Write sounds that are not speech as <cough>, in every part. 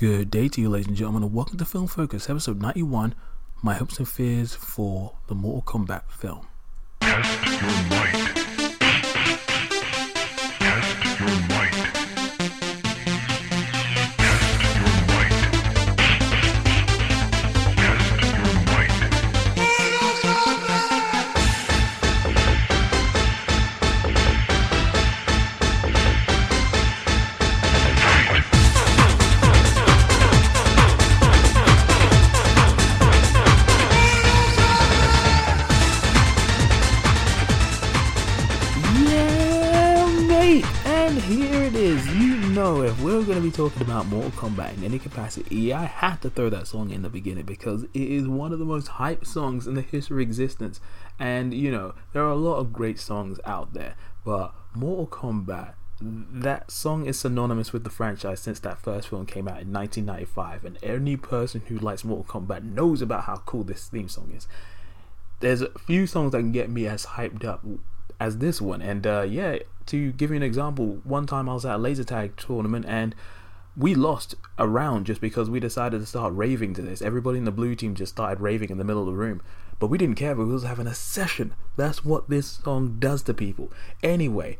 Good day to you, ladies and gentlemen, and welcome to Film Focus, episode 91 My Hopes and Fears for the Mortal Kombat film. Test your might. Test your might. About Mortal Kombat in any capacity, I had to throw that song in the beginning because it is one of the most hyped songs in the history of existence. And, you know, there are a lot of great songs out there, but Mortal Kombat, that song is synonymous with the franchise since that first film came out in 1995. And any person who likes Mortal Kombat knows about how cool this theme song is there's a few songs that can get me as hyped up as this one. And uh, yeah, to give you an example, one time I was at a laser tag tournament and we lost a round just because we decided to start raving to this. Everybody in the blue team just started raving in the middle of the room. But we didn't care because we was having a session. That's what this song does to people. Anyway,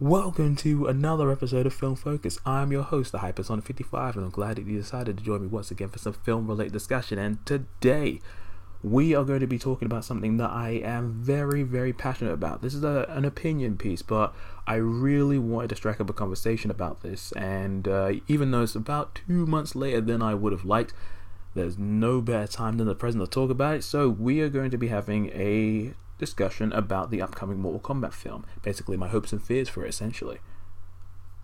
welcome to another episode of Film Focus. I'm your host, the Hypersonic 55, and I'm glad that you decided to join me once again for some film related discussion. And today, we are going to be talking about something that I am very, very passionate about. This is a, an opinion piece, but I really wanted to strike up a conversation about this. And uh, even though it's about two months later than I would have liked, there's no better time than the present to talk about it. So we are going to be having a discussion about the upcoming Mortal Kombat film. Basically, my hopes and fears for it, essentially.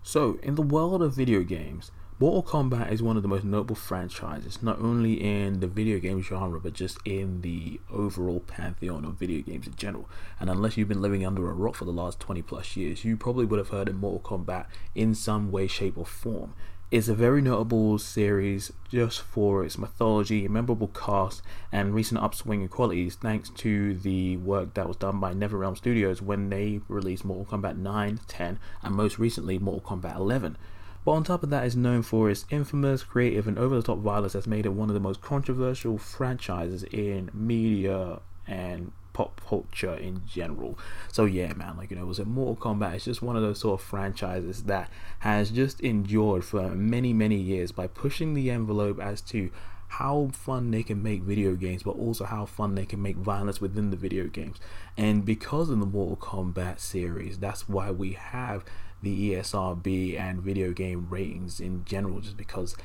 So, in the world of video games, Mortal Kombat is one of the most notable franchises, not only in the video game genre, but just in the overall pantheon of video games in general. And unless you've been living under a rock for the last 20 plus years, you probably would have heard of Mortal Kombat in some way, shape, or form. It's a very notable series just for its mythology, memorable cast, and recent upswing in qualities thanks to the work that was done by NetherRealm Studios when they released Mortal Kombat 9, 10, and most recently Mortal Kombat 11 but on top of that is known for its infamous, creative, and over-the-top violence that's made it one of the most controversial franchises in media and pop culture in general. So yeah, man, like you know, was it Mortal Kombat? It's just one of those sort of franchises that has just endured for many, many years by pushing the envelope as to how fun they can make video games, but also how fun they can make violence within the video games. And because of the Mortal Kombat series, that's why we have the ESRB and video game ratings in general, just because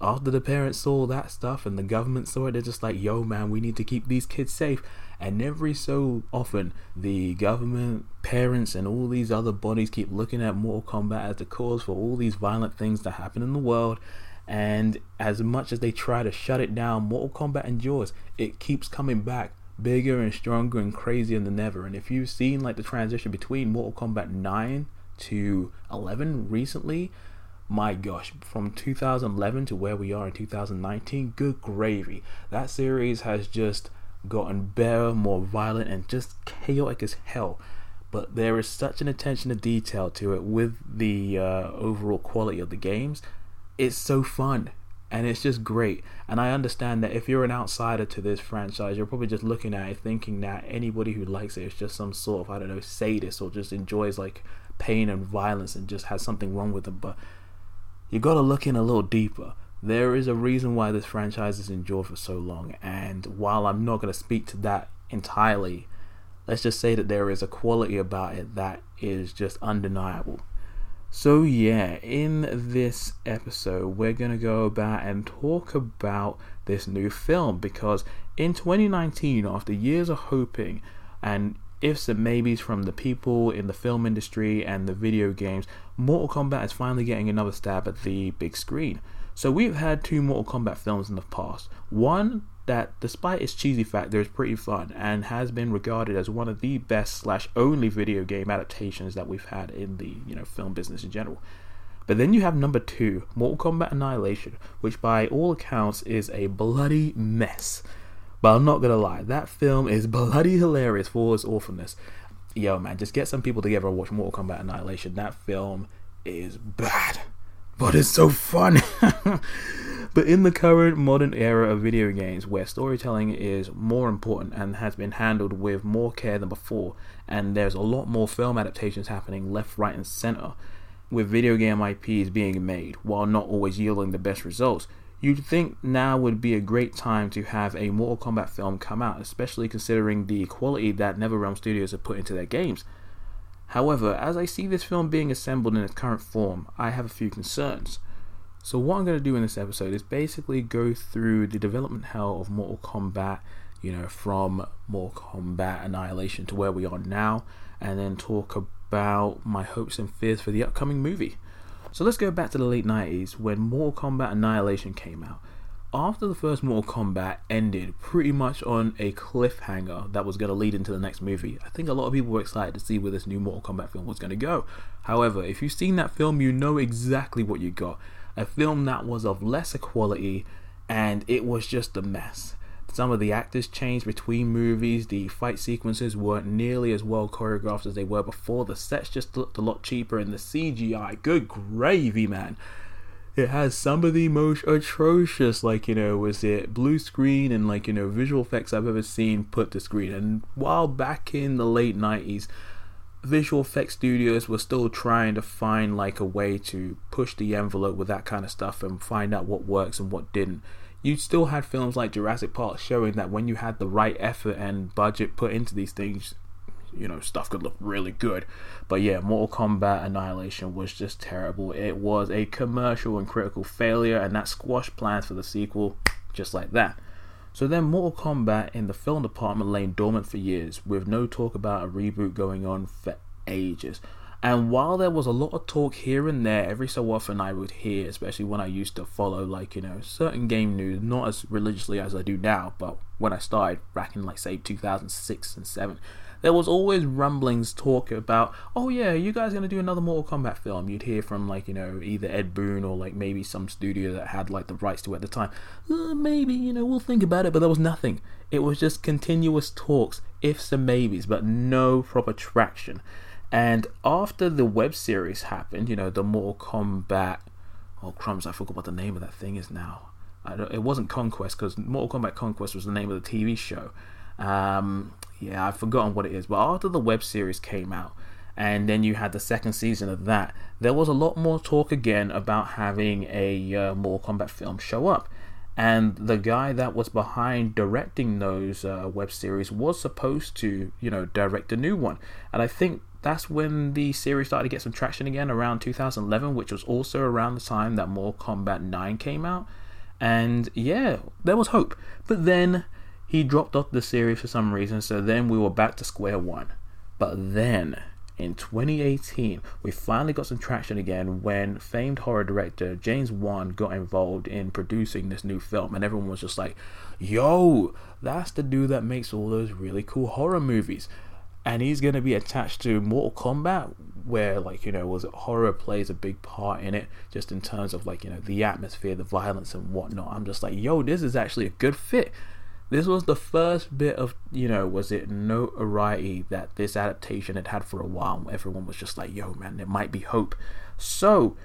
after the parents saw that stuff and the government saw it, they're just like, yo, man, we need to keep these kids safe. And every so often, the government, parents, and all these other bodies keep looking at Mortal Kombat as the cause for all these violent things that happen in the world. And as much as they try to shut it down, Mortal Kombat endures. It keeps coming back bigger and stronger and crazier than ever. And if you've seen like the transition between Mortal Kombat 9 to 11 recently, my gosh, from 2011 to where we are in 2019, good gravy. That series has just gotten better, more violent, and just chaotic as hell. But there is such an attention to detail to it with the uh, overall quality of the games. It's so fun and it's just great. And I understand that if you're an outsider to this franchise, you're probably just looking at it thinking that anybody who likes it is just some sort of, I don't know, sadist or just enjoys like pain and violence and just has something wrong with them. But you got to look in a little deeper. There is a reason why this franchise has endured for so long, and while I'm not going to speak to that entirely, let's just say that there is a quality about it that is just undeniable. So, yeah, in this episode, we're going to go about and talk about this new film because in 2019, after years of hoping and ifs and maybes from the people in the film industry and the video games, Mortal Kombat is finally getting another stab at the big screen. So we've had two Mortal Kombat films in the past. One that, despite its cheesy factor, is pretty fun and has been regarded as one of the best slash only video game adaptations that we've had in the you know film business in general. But then you have number two, Mortal Kombat Annihilation, which by all accounts is a bloody mess. But I'm not gonna lie, that film is <laughs> bloody hilarious for its awfulness. Yo, man, just get some people together and watch Mortal Kombat Annihilation. That film is bad. but it's so fun. <laughs> but in the current modern era of video games where storytelling is more important and has been handled with more care than before, and there's a lot more film adaptations happening left, right, and center, with video game IPs being made while not always yielding the best results, you'd think now would be a great time to have a Mortal Kombat film come out, especially considering the quality that NetherRealm Studios have put into their games. However, as I see this film being assembled in its current form, I have a few concerns. So, what I'm going to do in this episode is basically go through the development hell of Mortal Kombat, you know, from Mortal Kombat Annihilation to where we are now, and then talk about my hopes and fears for the upcoming movie. So, let's go back to the late 90s when Mortal Kombat Annihilation came out. After the first Mortal Kombat ended pretty much on a cliffhanger that was going to lead into the next movie, I think a lot of people were excited to see where this new Mortal Kombat film was going to go. However, if you've seen that film, you know exactly what you got a film that was of lesser quality and it was just a mess. Some of the actors changed between movies, the fight sequences weren't nearly as well choreographed as they were before, the sets just looked a lot cheaper, and the CGI, good gravy, man. It has some of the most atrocious, like, you know, was it blue screen and, like, you know, visual effects I've ever seen put to screen. And while back in the late 90s, visual effects studios were still trying to find like a way to push the envelope with that kind of stuff and find out what works and what didn't. You still had films like Jurassic Park showing that when you had the right effort and budget put into these things, you know, stuff could look really good. But yeah, Mortal Kombat Annihilation was just terrible. It was a commercial and critical failure, and that squashed plans for the sequel just like that. So then Mortal Kombat in the film department lay dormant for years, with no talk about a reboot going on for ages. And while there was a lot of talk here and there, every so often I would hear, especially when I used to follow like, you know, certain game news, not as religiously as I do now, but when I started back in like say 2006 and 7, there was always rumblings talk about, oh yeah, you guys gonna do another Mortal Kombat film. You'd hear from like you know either Ed Boon or like maybe some studio that had like the rights to it at the time. Uh, maybe you know we'll think about it, but there was nothing. It was just continuous talks, ifs and maybes, but no proper traction. And after the web series happened, you know the Mortal Kombat. Oh crumbs! I forgot what the name of that thing is now. it wasn't Conquest because Mortal Kombat Conquest was the name of the TV show. Um, yeah, I've forgotten what it is, but after the web series came out, and then you had the second season of that, there was a lot more talk again about having a uh, Mortal Kombat film show up. And the guy that was behind directing those uh, web series was supposed to, you know, direct a new one. And I think that's when the series started to get some traction again around 2011, which was also around the time that Mortal Kombat 9 came out. And yeah, there was hope. But then he dropped off the series for some reason, so then we were back to square one. But then, in 2018, we finally got some traction again when famed horror director James Wan got involved in producing this new film, and everyone was just like, yo, that's the dude that makes all those really cool horror movies. And he's going to be attached to Mortal Kombat, where, like, you know, was horror plays a big part in it, just in terms of, like, you know, the atmosphere, the violence, and whatnot. I'm just like, yo, this is actually a good fit. This was the first bit of you know was it notoriety that this adaptation had had for a while everyone was just like yo man there might be hope. So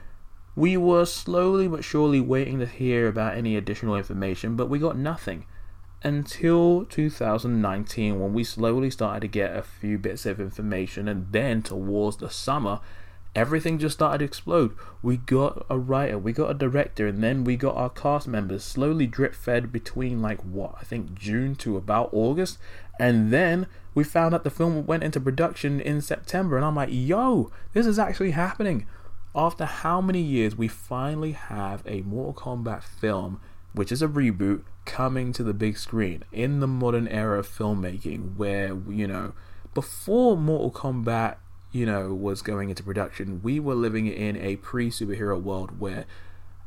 we were slowly but surely waiting to hear about any additional information but we got nothing until 2019 when we slowly started to get a few bits of information and then towards the summer everything just started to explode. We got a writer, we got a director, and then we got our cast members slowly drip fed between like what I think June to about August, and then we found out the film went into production in September, and I'm like, yo, this is actually happening. After how many years, we finally have a Mortal Kombat film, which is a reboot, coming to the big screen in the modern era of filmmaking, where you know, before Mortal Kombat you know, was going into production, we were living in a pre superhero world where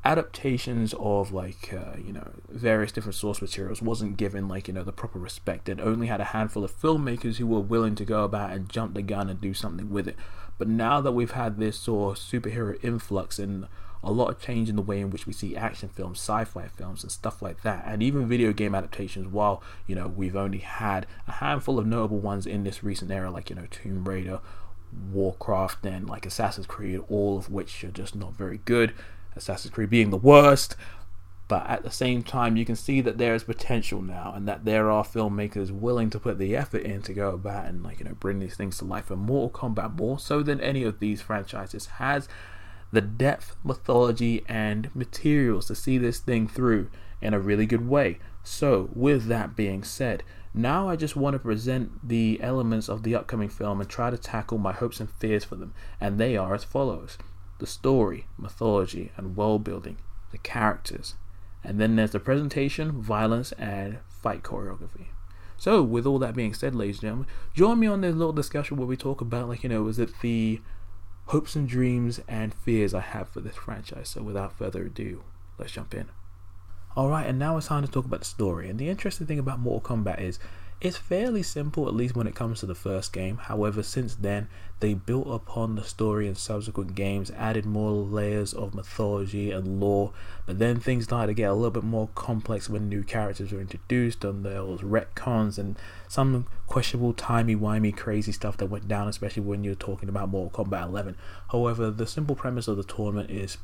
adaptations of like uh, you know various different source materials wasn't given like you know the proper respect. And only had a handful of filmmakers who were willing to go about and jump the gun and do something with it. But now that we've had this sort of superhero influx and a lot of change in the way in which we see action films sci-fi films and stuff like that and even video game adaptations while you know we've only had a handful of notable ones in this recent era like you know tomb raider Warcraft and like Assassin's Creed, all of which are just not very good. Assassin's Creed being the worst. But at the same time, you can see that there is potential now, and that there are filmmakers willing to put the effort in to go about and like you know bring these things to life. And Mortal Kombat, more so than any of these franchises, has the depth, mythology, and materials to see this thing through in a really good way. So, with that being said, now I just want to present the elements of the upcoming film and try to tackle my hopes and fears for them, and they are as follows the story, mythology, and world building, the characters, and then there's the presentation, violence, and fight choreography. So, with all that being said, ladies and gentlemen, join me on this little discussion where we talk about, like, you know, is it the hopes and dreams and fears I have for this franchise. So, without further ado, let's jump in. Alright, and now it's time to talk about the story. And the interesting thing about Mortal Kombat is it's fairly simple, at least when it comes to the first game. However, since then, they built upon the story in subsequent games, added more layers of mythology and lore, but then things started to get a little bit more complex when new characters were introduced, and there was retcons and some questionable timey-wimey crazy stuff that went down, especially when you're talking about Mortal Kombat 11. However, the simple premise of the tournament is,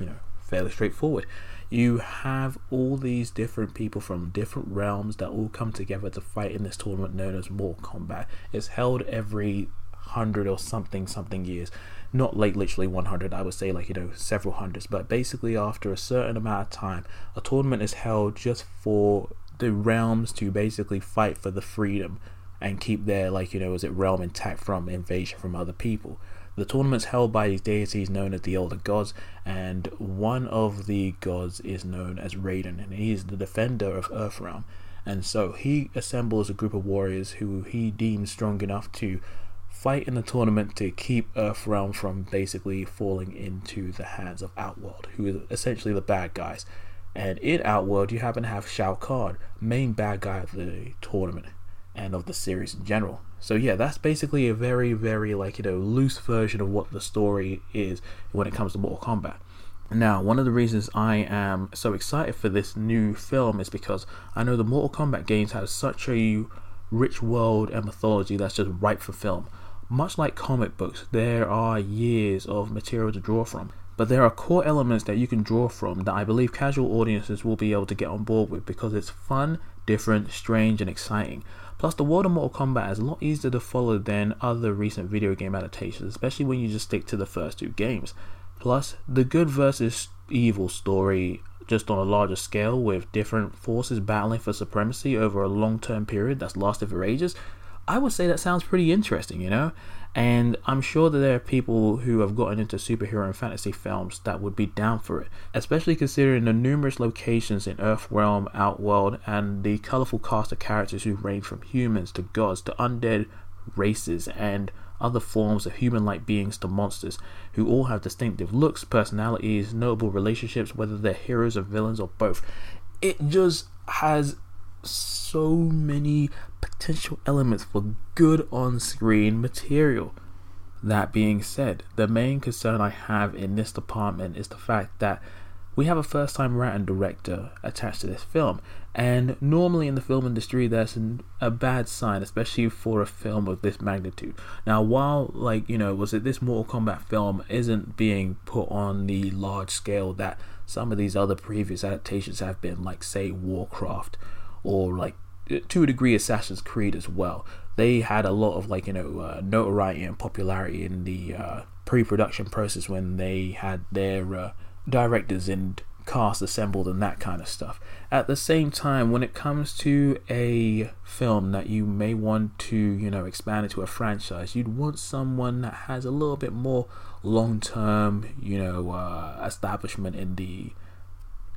you know, fairly straightforward you have all these different people from different realms that all come together to fight in this tournament known as Mortal Kombat. It's held every hundred or something something years. Not like literally 100, I would say like, you know, several hundreds. But basically, after a certain amount of time, a tournament is held just for the realms to basically fight for the freedom and keep their, like, you know, is it realm intact from invasion from other people. The tournament's held by these deities known as the Elder Gods, and one of the gods is known as Raiden, and he is the defender of Earthrealm. And so he assembles a group of warriors who he deems strong enough to fight in the tournament to keep Earthrealm from basically falling into the hands of Outworld, who is essentially the bad guys. And in Outworld, you happen to have Shao Kahn, main bad guy of the tournament and of the series in general. So yeah, that's basically a very, very like you know loose version of what the story is when it comes to Mortal Kombat. Now, one of the reasons I am so excited for this new film is because I know the Mortal Kombat games have such a rich world and mythology that's just ripe for film. Much like comic books, there are years of material to draw from. But there are core elements that you can draw from that I believe casual audiences will be able to get on board with because it's fun, different, strange, and exciting. Plus, the world of Mortal Kombat is a lot easier to follow than other recent video game adaptations, especially when you just stick to the first two games. Plus, the good versus evil story, just on a larger scale, with different forces battling for supremacy over a long term period that's lasted for ages, I would say that sounds pretty interesting, you know? And I'm sure that there are people who have gotten into superhero and fantasy films that would be down for it, especially considering the numerous locations in Earthrealm, Outworld, and the colorful cast of characters who range from humans to gods to undead races and other forms of human like beings to monsters who all have distinctive looks, personalities, notable relationships, whether they're heroes or villains or both. It just has so many potential elements for good on screen material. That being said, the main concern I have in this department is the fact that we have a first time writer and director attached to this film, and normally in the film industry, that's a bad sign, especially for a film of this magnitude. Now, while, like, you know, was it this Mortal Kombat film isn't being put on the large scale that some of these other previous adaptations have been, like, say, Warcraft or like to a degree Assassin's Creed as well. They had a lot of like you know uh, notoriety and popularity in the uh, pre-production process when they had their uh, directors and cast assembled and that kind of stuff. At the same time, when it comes to a film that you may want to you know expand into a franchise, you'd want someone that has a little bit more long-term you know uh, establishment in the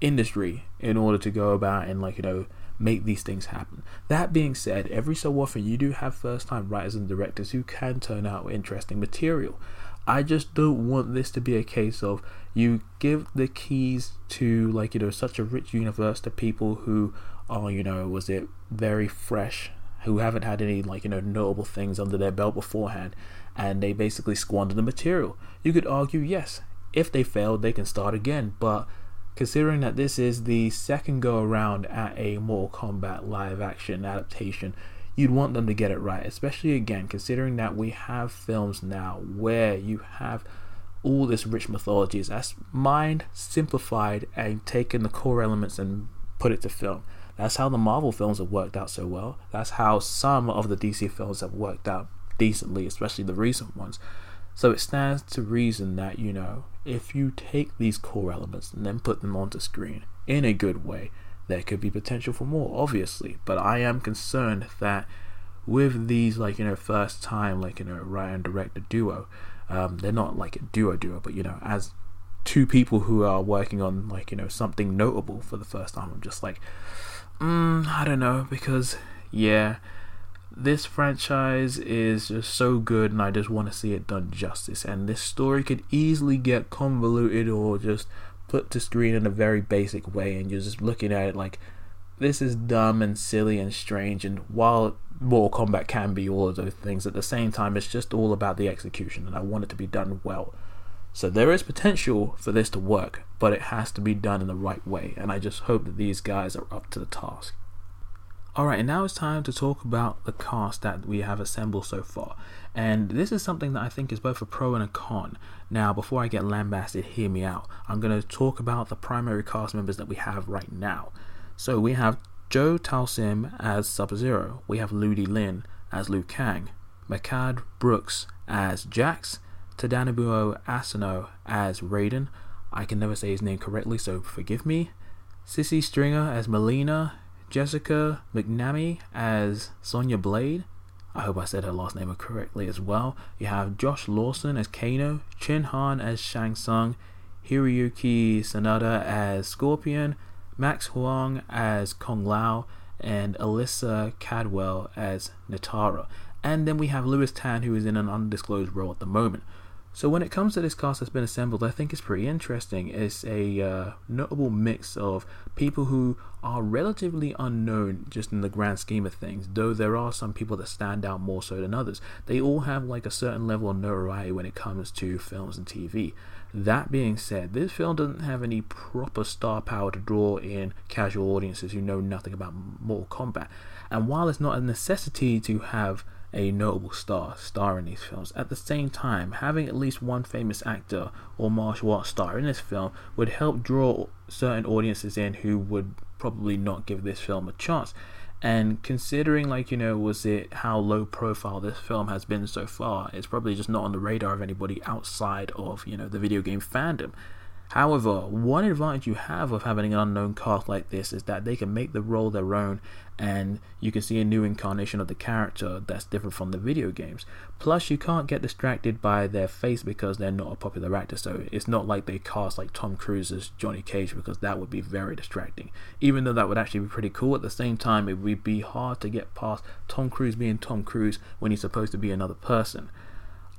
industry in order to go about and like you know make these things happen. That being said, every so often you do have first time writers and directors who can turn out interesting material. I just don't want this to be a case of you give the keys to like you know such a rich universe to people who are you know was it very fresh who haven't had any like you know notable things under their belt beforehand and they basically squander the material. You could argue yes, if they failed they can start again, but considering that this is the second go around at a Mortal Kombat live action adaptation, you'd want them to get it right, especially again considering that we have films now where you have all this rich mythology that's mind simplified and taken the core elements and put it to film. That's how the Marvel films have worked out so well. That's how some of the DC films have worked out decently, especially the recent ones. So it stands to reason that, you know, if you take these core elements and then put them onto screen in a good way, there could be potential for more, obviously. But I am concerned that with these, like, you know, first time, like, you know, writer director duo, um, they're not like a duo duo, but, you know, as two people who are working on, like, you know, something notable for the first time, I'm just like, mm, I don't know, because, yeah this franchise is just so good and I just want to see it done justice. And this story could easily get convoluted or just put to screen in a very basic way and you're just looking at it like this is dumb and silly and strange and while Mortal Kombat can be all of those things at the same time it's just all about the execution and I want it to be done well. So there is potential for this to work, but it has to be done in the right way and I just hope that these guys are up to the task. Alright, and now it's time to talk about the cast that we have assembled so far. And this is something that I think is both a pro and a con. Now, before I get lambasted, hear me out. I'm going to talk about the primary cast members that we have right now. So we have Joe Taslim as Sub Zero, we have Ludi Lin as Liu Kang, Mehcad Brooks as Jax, Tadanobu Asano as Raiden. I can never say his name correctly, so forgive me. Sisi Stringer as Mileena, Jessica McNamee as Sonya Blade. I hope I said her last name correctly as well. You have Josh Lawson as Kano, Chin Han as Shang Tsung, Hiroyuki Sanada as Scorpion, Max Huang as Kung Lao, and Elissa Cadwell as Nitara. And then we have Lewis Tan, who is in an undisclosed role at the moment. So when it comes to this cast that's been assembled, I think it's pretty interesting. It's a uh, notable mix of people who are relatively unknown just in the grand scheme of things, though there are some people that stand out more so than others. They all have like a certain level of notoriety when it comes to films and TV. That being said, this film doesn't have any proper star power to draw in casual audiences who know nothing about Mortal Kombat. And while it's not a necessity to have a notable star star in these films. At the same time, having at least one famous actor or martial arts star in this film would help draw certain audiences in who would probably not give this film a chance. And considering, like, you know, was it how low profile this film has been so far, it's probably just not on the radar of anybody outside of, you know, the video game fandom. However, one advantage you have of having an unknown cast like this is that they can make the role their own and you can see a new incarnation of the character that's different from the video games. Plus, you can't get distracted by their face because they're not a popular actor, so it's not like they cast like Tom Cruise as Johnny Cage because that would be very distracting. Even though that would actually be pretty cool, at the same time, it would be hard to get past Tom Cruise being Tom Cruise when he's supposed to be another person.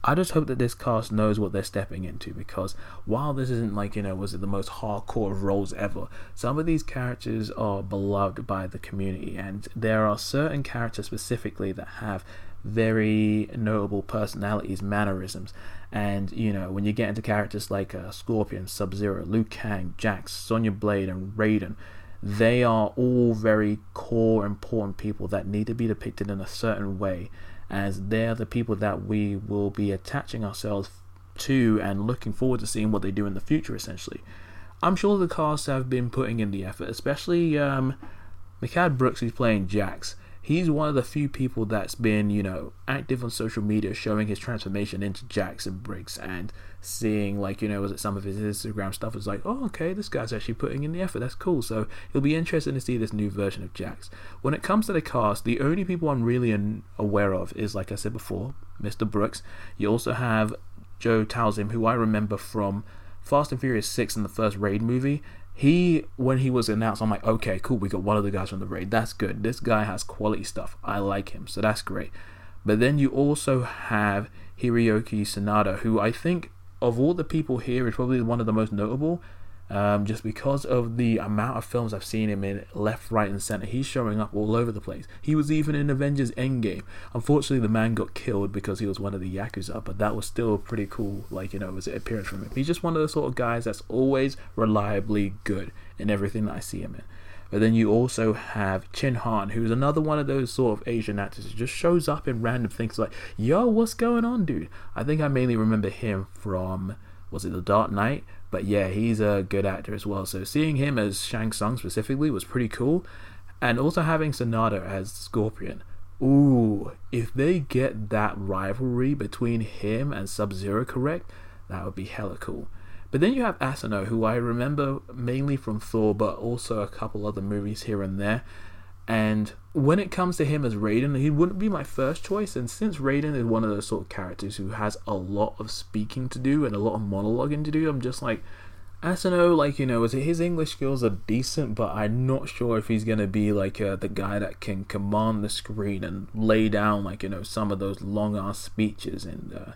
I just hope that this cast knows what they're stepping into because while this isn't like, you know, was it the most hardcore roles ever, some of these characters are beloved by the community and there are certain characters specifically that have very notable personalities, mannerisms. And, you know, when you get into characters like uh, Scorpion, Sub Zero, Liu Kang, Jax, Sonya Blade, and Raiden, they are all very core, important people that need to be depicted in a certain way as they're the people that we will be attaching ourselves to and looking forward to seeing what they do in the future, essentially. I'm sure the cast have been putting in the effort, especially um, Brooks, who's playing Jax he's one of the few people that's been, you know, active on social media showing his transformation into Jackson Briggs and seeing, like, you know, was it some of his Instagram stuff is like, oh, okay, this guy's actually putting in the effort. That's cool. So it'll be interesting to see this new version of Jax. When it comes to the cast, the only people I'm really aware of is, like I said before, Mr. Brooks. You also have Joe Taslim, who I remember from Fast and Furious 6 in the first Raid movie he when he was announced i'm like okay cool we got one of the guys from the raid that's good this guy has quality stuff i like him so that's great but then you also have hiroyuki sanada who i think of all the people here is probably one of the most notable um, just because of the amount of films I've seen him in left, right, and center. He's showing up all over the place. He was even in Avengers Endgame. Unfortunately, the man got killed because he was one of the Yakuza, but that was still pretty cool, like, you know, was an appearance from him. He's just one of the sort of guys that's always reliably good in everything that I see him in. But then you also have Chin Han, who's another one of those sort of Asian actors who just shows up in random things like, yo, what's going on, dude? I think I mainly remember him from was it The Dark Knight? But yeah, he's a good actor as well. So seeing him as Shang Tsung specifically was pretty cool, and also having Sanada as Scorpion. Ooh, if they get that rivalry between him and Sub Zero correct, that would be hella cool. But then you have Asano, who I remember mainly from Thor, but also a couple other movies here and there. And when it comes to him as Raiden, he wouldn't be my first choice. And since Raiden is one of those sort of characters who has a lot of speaking to do and a lot of monologuing to do, I'm just like, Asano, like, you know, his English skills are decent, but I'm not sure if he's going to be like uh, the guy that can command the screen and lay down, like, you know, some of those long ass speeches and uh,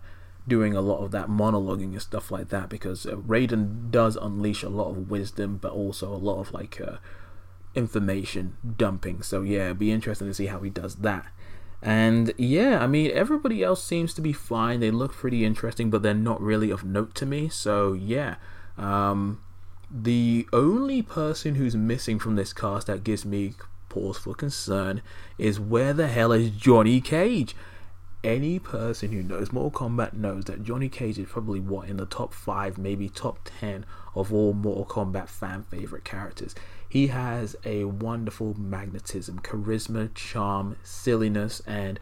doing a lot of that monologuing and stuff like that because uh, Raiden does unleash a lot of wisdom, but also a lot of like uh, information dumping. So yeah, it'd be interesting to see how he does that. And yeah, I mean, everybody else seems to be fine. They look pretty interesting, but they're not really of note to me. So yeah, um, the only person who's missing from this cast that gives me pause for concern is where the hell is Johnny Cage? Any person who knows Mortal Kombat knows that Johnny Cage is probably what in the top five, maybe top ten of all Mortal Kombat fan favorite characters. He has a wonderful magnetism, charisma, charm, silliness, and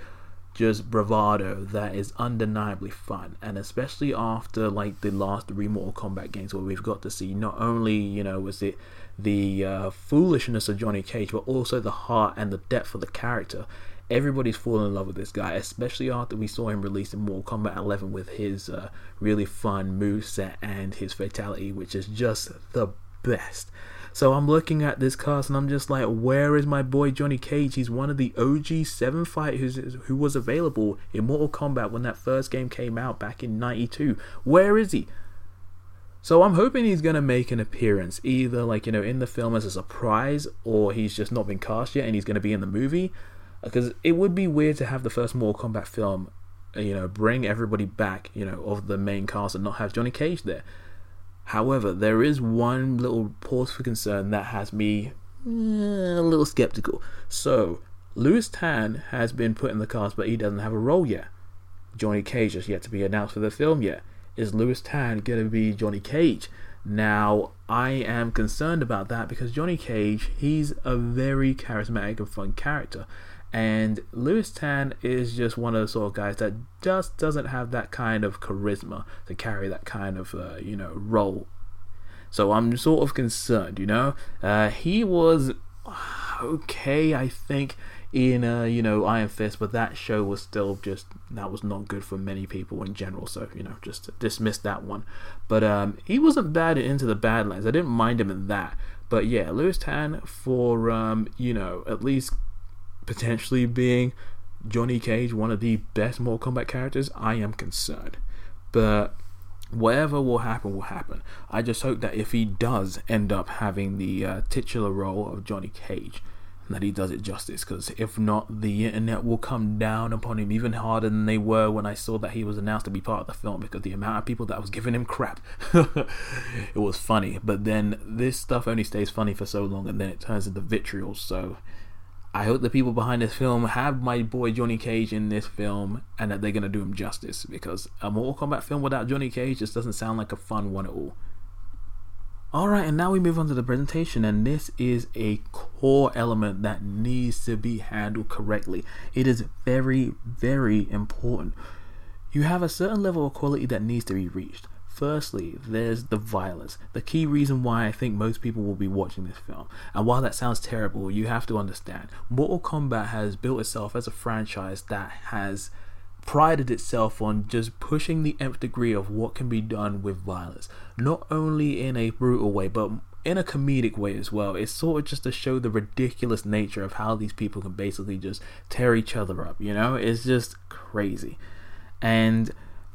just bravado that is undeniably fun. And especially after like the last three Mortal Kombat games where we've got to see not only, you know, was it the uh, foolishness of Johnny Cage, but also the heart and the depth of the character everybody's falling in love with this guy, especially after we saw him release in Mortal Kombat 11 with his uh, really fun move set and his fatality, which is just the best. So I'm looking at this cast and I'm just like, where is my boy Johnny Cage? He's one of the OG seven fighters who was available in Mortal Kombat when that first game came out back in '92. Where is he? So I'm hoping he's gonna make an appearance, either like you know in the film as a surprise, or he's just not been cast yet and he's gonna be in the movie because it would be weird to have the first Mortal Kombat film, you know, bring everybody back, you know, of the main cast and not have Johnny Cage there. However, there is one little pause for concern that has me eh, a little skeptical. So, Lewis Tan has been put in the cast, but he doesn't have a role yet. Johnny Cage has yet to be announced for the film yet. Is Lewis Tan going to be Johnny Cage? Now, I am concerned about that because Johnny Cage, he's a very charismatic and fun character. And Lewis Tan is just one of those sort of guys that just doesn't have that kind of charisma to carry that kind of, uh, you know, role. So I'm sort of concerned, you know. Uh, he was okay, I think, in, uh, you know, Iron Fist, but that show was still just, that was not good for many people in general. So, you know, just dismiss that one. But um, he wasn't bad in Into the Badlands. I didn't mind him in that. But yeah, Lewis Tan for, um, you know, at least potentially being Johnny Cage one of the best Mortal Kombat characters, I am concerned. But whatever will happen, will happen. I just hope that if he does end up having the uh, titular role of Johnny Cage, that he does it justice. Because if not, the internet will come down upon him even harder than they were when I saw that he was announced to be part of the film. Because the amount of people that was giving him crap, <laughs> it was funny. But then this stuff only stays funny for so long, and then it turns into vitriol. So I hope the people behind this film have my boy Johnny Cage in this film and that they're going to do him justice because a Mortal Kombat film without Johnny Cage just doesn't sound like a fun one at all. Alright, and now we move on to the presentation, and this is a core element that needs to be handled correctly. It is very, very important. You have a certain level of quality that needs to be reached. Firstly, there's the violence. The key reason why I think most people will be watching this film. And while that sounds terrible, you have to understand Mortal Kombat has built itself as a franchise that has prided itself on just pushing the nth degree of what can be done with violence. Not only in a brutal way, but in a comedic way as well. It's sort of just to show the ridiculous nature of how these people can basically just tear each other up, you know? It's just crazy. And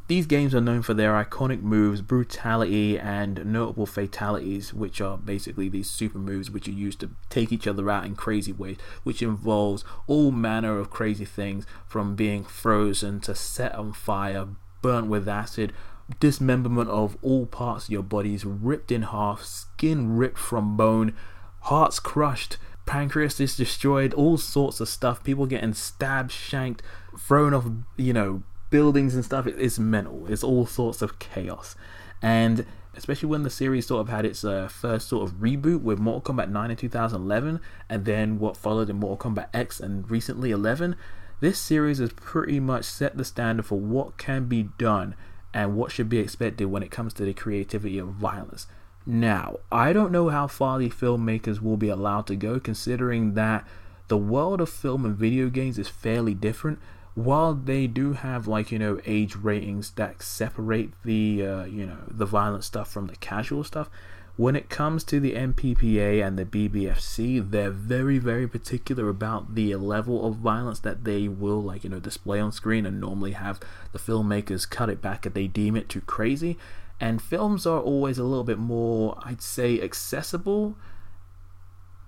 these games are known for their iconic moves, brutality, and notable fatalities, which are basically these super moves which are used to take each other out in crazy ways, which involves all manner of crazy things from being frozen to set on fire, burnt with acid, dismemberment of all parts of your bodies, ripped in half, skin ripped from bone, hearts crushed, pancreas is destroyed, all sorts of stuff, people getting stabbed, shanked, thrown off, you know, buildings and stuff. It's mental. It's all sorts of chaos. And especially when the series sort of had its uh, first sort of reboot with Mortal Kombat 9 in 2011, and then what followed in Mortal Kombat X and recently 11, this series has pretty much set the standard for what can be done and what should be expected when it comes to the creativity of violence. Now, I don't know how far the filmmakers will be allowed to go, considering that the world of film and video games is fairly different. While they do have like you know age ratings that separate the uh, you know the violent stuff from the casual stuff, when it comes to the MPAA and the BBFC, they're very very particular about the level of violence that they will like you know display on screen and normally have the filmmakers cut it back if they deem it too crazy. And films are always a little bit more, I'd say, accessible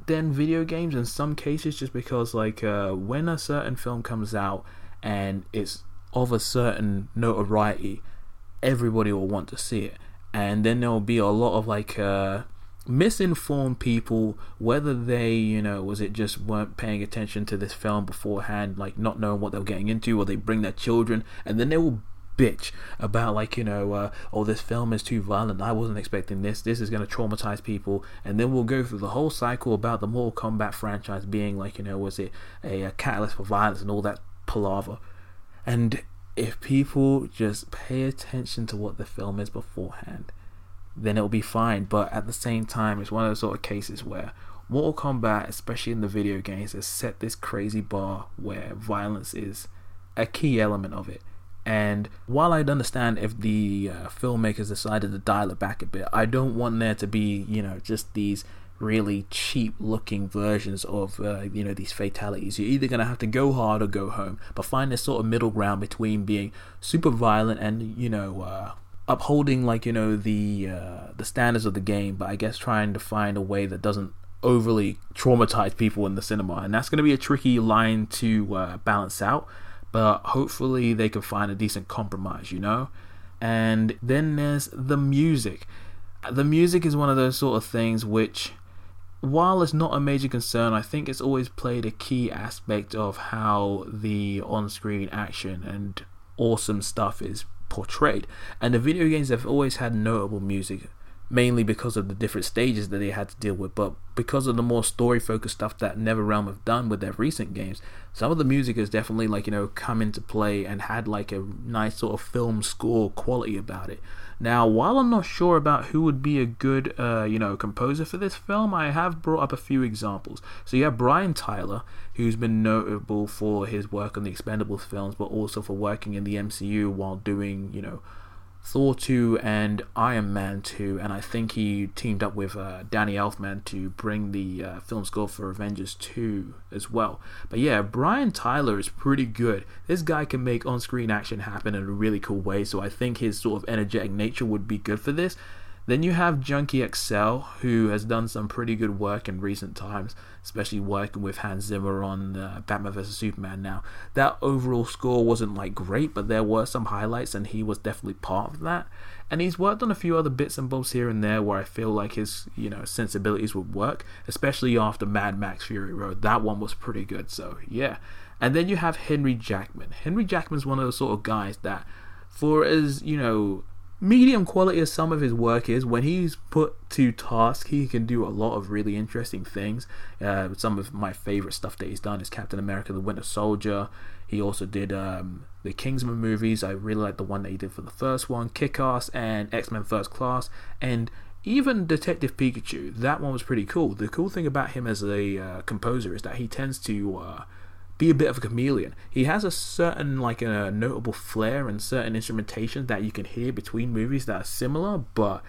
than video games in some cases just because like uh, when a certain film comes out and it's of a certain notoriety everybody will want to see it. And then there will be a lot of like uh, misinformed people whether they you know was it just weren't paying attention to this film beforehand like not knowing what they were getting into or they bring their children and then they will bitch about like you know uh, oh this film is too violent i wasn't expecting this this is going to traumatize people. And then we'll go through the whole cycle about the mortal kombat franchise being like you know was it a, a catalyst for violence and all that palaver and if people just pay attention to what the film is beforehand then it'll be fine but at the same time it's one of those sort of cases where Mortal Kombat, especially in the video games, has set this crazy bar where violence is a key element of it. And while I'd understand if the uh, filmmakers decided to dial it back a bit, I don't want there to be, you know, just these really cheap looking versions of, uh, you know, these fatalities. You're either going to have to go hard or go home, but find this sort of middle ground between being super violent and, you know, uh, upholding like you know the uh, the standards of the game, but I guess trying to find a way that doesn't overly traumatize people in the cinema, and that's going to be a tricky line to uh, balance out but hopefully they can find a decent compromise, you know? And then there's the music. The music is one of those sort of things which, while it's not a major concern, I think it's always played a key aspect of how the on screen action and awesome stuff is portrayed. And the video games have always had notable music mainly because of the different stages that they had to deal with, but because of the more story focused stuff that NetherRealm have done with their recent games, some of the music has definitely like you know come into play and had like a nice sort of film score quality about it. Now, while I'm not sure about who would be a good uh, you know composer for this film, I have brought up a few examples. So you have Brian Tyler, who's been notable for his work on the Expendables films, but also for working in the MCU while doing you know Thor 2 and Iron Man 2, and I think he teamed up with uh, Danny Elfman to bring the uh, film score for Avengers 2 as well. But yeah, Brian Tyler is pretty good. This guy can make on screen action happen in a really cool way, so I think his sort of energetic nature would be good for this. Then you have Junkie XL, who has done some pretty good work in recent times, especially working with Hans Zimmer on uh, Batman vs Superman. Now, that overall score wasn't like great, but there were some highlights, and he was definitely part of that. And he's worked on a few other bits and bobs here and there where I feel like his, you know, sensibilities would work, especially after Mad Max Fury Road. That one was pretty good. So yeah. And then you have Henry Jackman. Henry Jackman's one of those sort of guys that, for as you know medium quality as some of his work is, when he's put to task, he can do a lot of really interesting things. Uh, some of my favorite stuff that he's done is Captain America: The Winter Soldier. He also did um, the Kingsman movies. I really like the one that he did for the first one, Kick-Ass, and X-Men First Class, and even Detective Pikachu. That one was pretty cool. The cool thing about him as a uh, composer is that he tends to uh, be a bit of a chameleon. He has a certain like a notable flair and certain instrumentation that you can hear between movies that are similar, but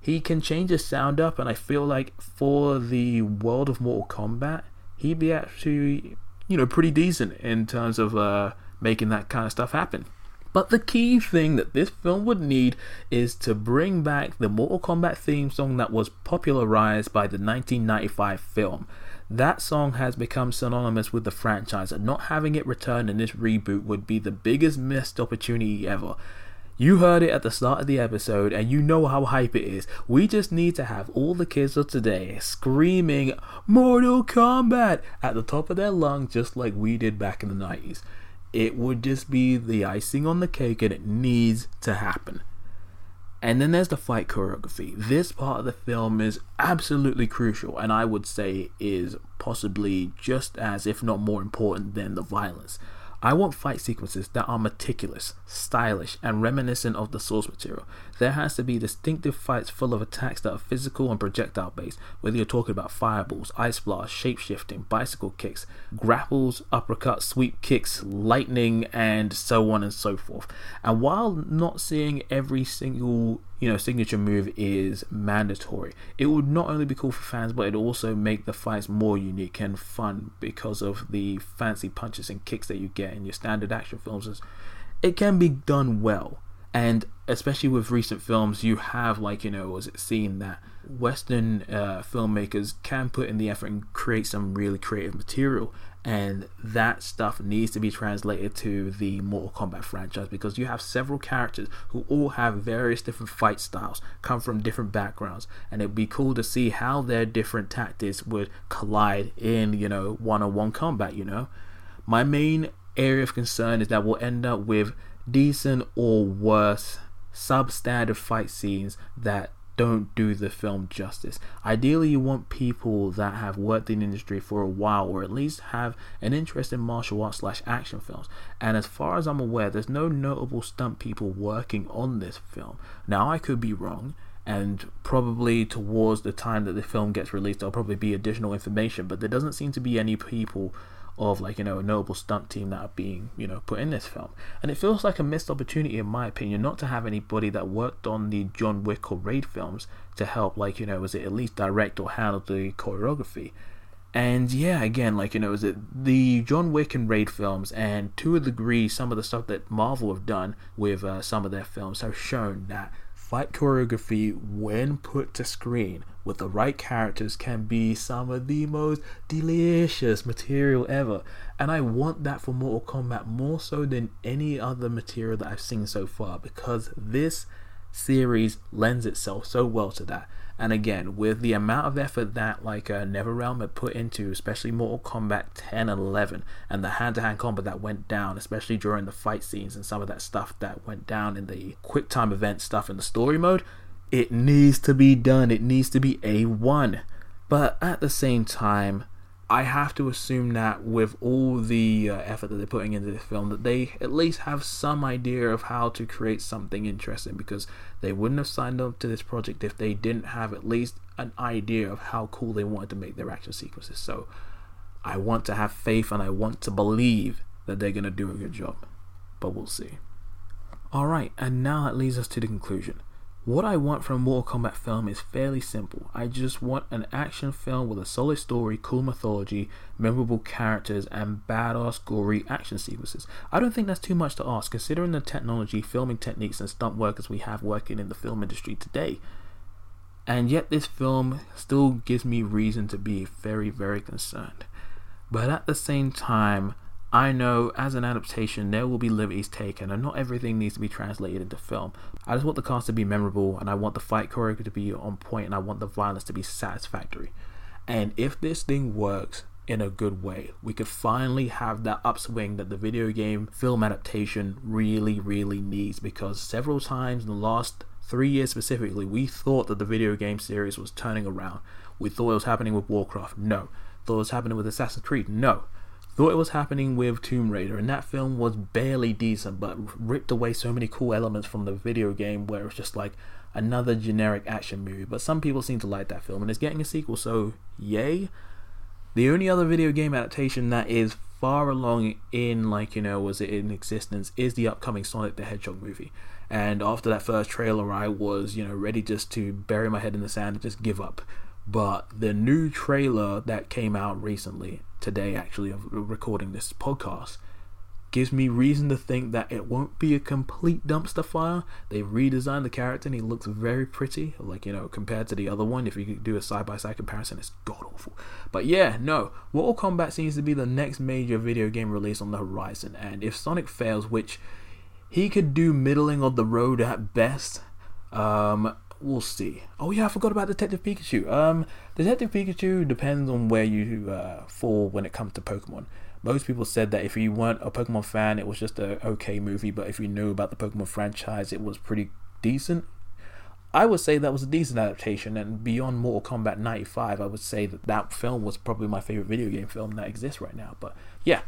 he can change his sound up and I feel like for the world of Mortal Kombat, he'd be actually, you know, pretty decent in terms of uh, making that kind of stuff happen. But the key thing that this film would need is to bring back the Mortal Kombat theme song that was popularized by the 1995 film. That song has become synonymous with the franchise, and not having it return in this reboot would be the biggest missed opportunity ever. You heard it at the start of the episode, and you know how hype it is. We just need to have all the kids of today screaming Mortal Kombat at the top of their lungs, just like we did back in the 90s. It would just be the icing on the cake, and it needs to happen. And then there's the fight choreography. This part of the film is absolutely crucial, and I would say is possibly just as, if not more important, than the violence. I want fight sequences that are meticulous, stylish, and reminiscent of the source material. There has to be distinctive fights full of attacks that are physical and projectile based, whether you're talking about fireballs, ice blasts, shape shifting, bicycle kicks, grapples, uppercuts, sweep kicks, lightning, and so on and so forth. And while not seeing every single you know signature move is mandatory. It would not only be cool for fans but it also make the fights more unique and fun because of the fancy punches and kicks that you get in your standard action films. It can be done well. And especially with recent films you have like you know was it seen that western uh, filmmakers can put in the effort and create some really creative material and that stuff needs to be translated to the Mortal Kombat franchise because you have several characters who all have various different fight styles, come from different backgrounds, and it'd be cool to see how their different tactics would collide in, you know, one-on-one combat, you know. My main area of concern is that we'll end up with decent or worse substandard fight scenes that don't do the film justice. Ideally, you want people that have worked in the industry for a while or at least have an interest in martial arts slash action films. And as far as I'm aware, there's no notable stunt people working on this film. Now, I could be wrong. And probably towards the time that the film gets released, there'll probably be additional information. But there doesn't seem to be any people of like you know a notable stunt team that are being you know put in this film. And it feels like a missed opportunity in my opinion not to have anybody that worked on the john wick or raid films to help like you know was it at least direct or handle the choreography. And yeah again like you know is it the john wick and raid films and to a degree some of the stuff that marvel have done with uh, some of their films have shown that fight choreography when put to screen with the right characters can be some of the most delicious material ever. And I want that for Mortal Kombat more so than any other material that I've seen so far because this series lends itself so well to that. And again, with the amount of effort that like uh, NetherRealm had put into, especially Mortal Kombat 10 and 11, and the hand-to-hand combat that went down, especially during the fight scenes and some of that stuff that went down in the quick time event stuff in the story mode, it needs to be done. It needs to be A1. But at the same time, I have to assume that with all the uh, effort that they're putting into this film, that they at least have some idea of how to create something interesting because they wouldn't have signed up to this project if they didn't have at least an idea of how cool they wanted to make their action sequences. So I want to have faith and I want to believe that they're going to do a good job. But we'll see. Alright, and now that leads us to the conclusion. What I want from Mortal Kombat film is fairly simple. I just want an action film with a solid story, cool mythology, memorable characters, and badass gory action sequences. I don't think that's too much to ask considering the technology, filming techniques, and stunt workers we have working in the film industry today. And yet, this film still gives me reason to be very, very concerned. But at the same time, I know as an adaptation there will be liberties taken and not everything needs to be translated into film. I just want the cast to be memorable and I want the fight choreography to be on point and I want the violence to be satisfactory. And if this thing works in a good way, we could finally have that upswing that the video game film adaptation really, really needs because several times in the last three years specifically, we thought that the video game series was turning around. We thought it was happening with Warcraft. No. Thought it was happening with Assassin's Creed. No thought it was happening with Tomb Raider, and that film was barely decent, but ripped away so many cool elements from the video game where it's just like another generic action movie. But some people seem to like that film, and it's getting a sequel, so yay. The only other video game adaptation that is far along in, like, you know, was it in existence, is the upcoming Sonic the Hedgehog movie. And after that first trailer, I was, you know, ready just to bury my head in the sand and just give up. But the new trailer that came out recently, today actually, of recording this podcast, gives me reason to think that it won't be a complete dumpster fire. They redesigned the character and he looks very pretty, like you know, compared to the other one. If you do a side by side comparison, it's god awful. But yeah, no, Mortal Kombat seems to be the next major video game release on the horizon, and if Sonic fails, which he could do middling of the road at best, um, we'll see. Oh yeah, I forgot about Detective Pikachu. Um, Detective Pikachu depends on where you uh, fall when it comes to Pokemon. Most people said that if you weren't a Pokemon fan, it was just a okay movie, but if you knew about the Pokemon franchise, it was pretty decent. I would say that was a decent adaptation, and beyond Mortal Kombat 95, I would say that that film was probably my favorite video game film that exists right now. But yeah,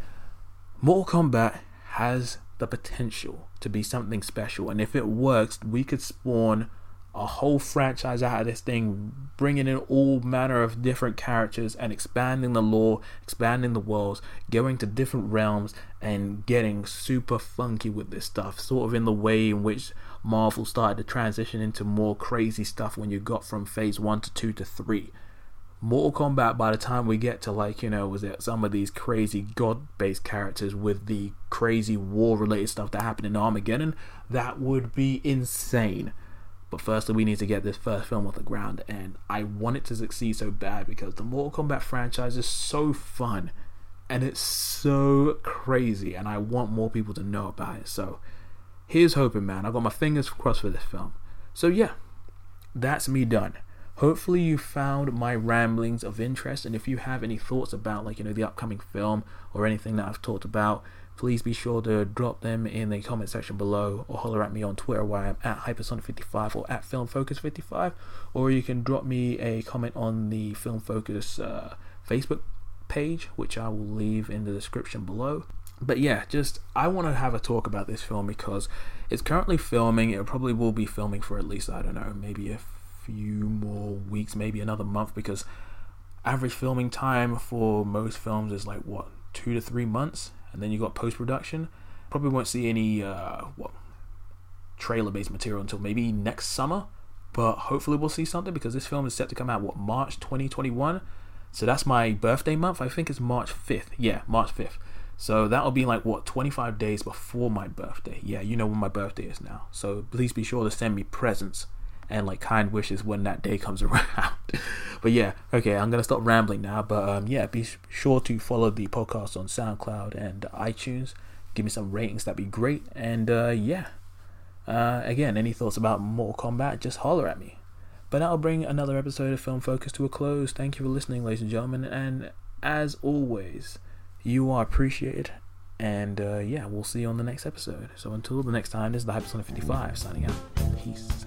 Mortal Kombat has the potential to be something special, and if it works, we could spawn a whole franchise out of this thing, bringing in all manner of different characters and expanding the lore, expanding the worlds, going to different realms, and getting super funky with this stuff. Sort of in the way in which Marvel started to transition into more crazy stuff when you got from phase 1 to 2 to 3. Mortal Kombat, by the time we get to like, you know, was it some of these crazy god based characters with the crazy war related stuff that happened in Armageddon, that would be insane. But firstly, we need to get this first film off the ground, and I want it to succeed so bad because the Mortal Kombat franchise is so fun and it's so crazy, and I want more people to know about it. So here's hoping, man. I've got my fingers crossed for this film. So yeah, that's me done. Hopefully you found my ramblings of interest, and if you have any thoughts about like you know the upcoming film or anything that I've talked about, please be sure to drop them in the comment section below or holler at me on Twitter where I'm at Hypersonic55 or at FilmFocus55 or you can drop me a comment on the Film Focus uh, Facebook page which I will leave in the description below. But yeah, just I want to have a talk about this film because it's currently filming. It probably will be filming for at least I don't know, maybe a few more weeks, maybe another month because average filming time for most films is like what two to three months and then you got post production. Probably won't see any uh, what trailer based material until maybe next summer, but hopefully we'll see something because this film is set to come out what March 2021. So that's my birthday month. I think it's March 5th. Yeah, March 5th. So that'll be like what 25 days before my birthday. Yeah, you know when my birthday is now. So please be sure to send me presents and like kind wishes when that day comes <laughs> around. but yeah, okay, I'm gonna stop rambling now. But um, yeah, be sure to follow the podcast on SoundCloud and iTunes. Give me some ratings, that'd be great. And uh, yeah, uh, again, any thoughts about Mortal Kombat, just holler at me. But that'll bring another episode of Film Focus to a close. Thank you for listening, ladies and gentlemen. And as always, you are appreciated. And uh, yeah, we'll see you on the next episode. So until the next time, this is the Hypersonic 55 signing out. Peace.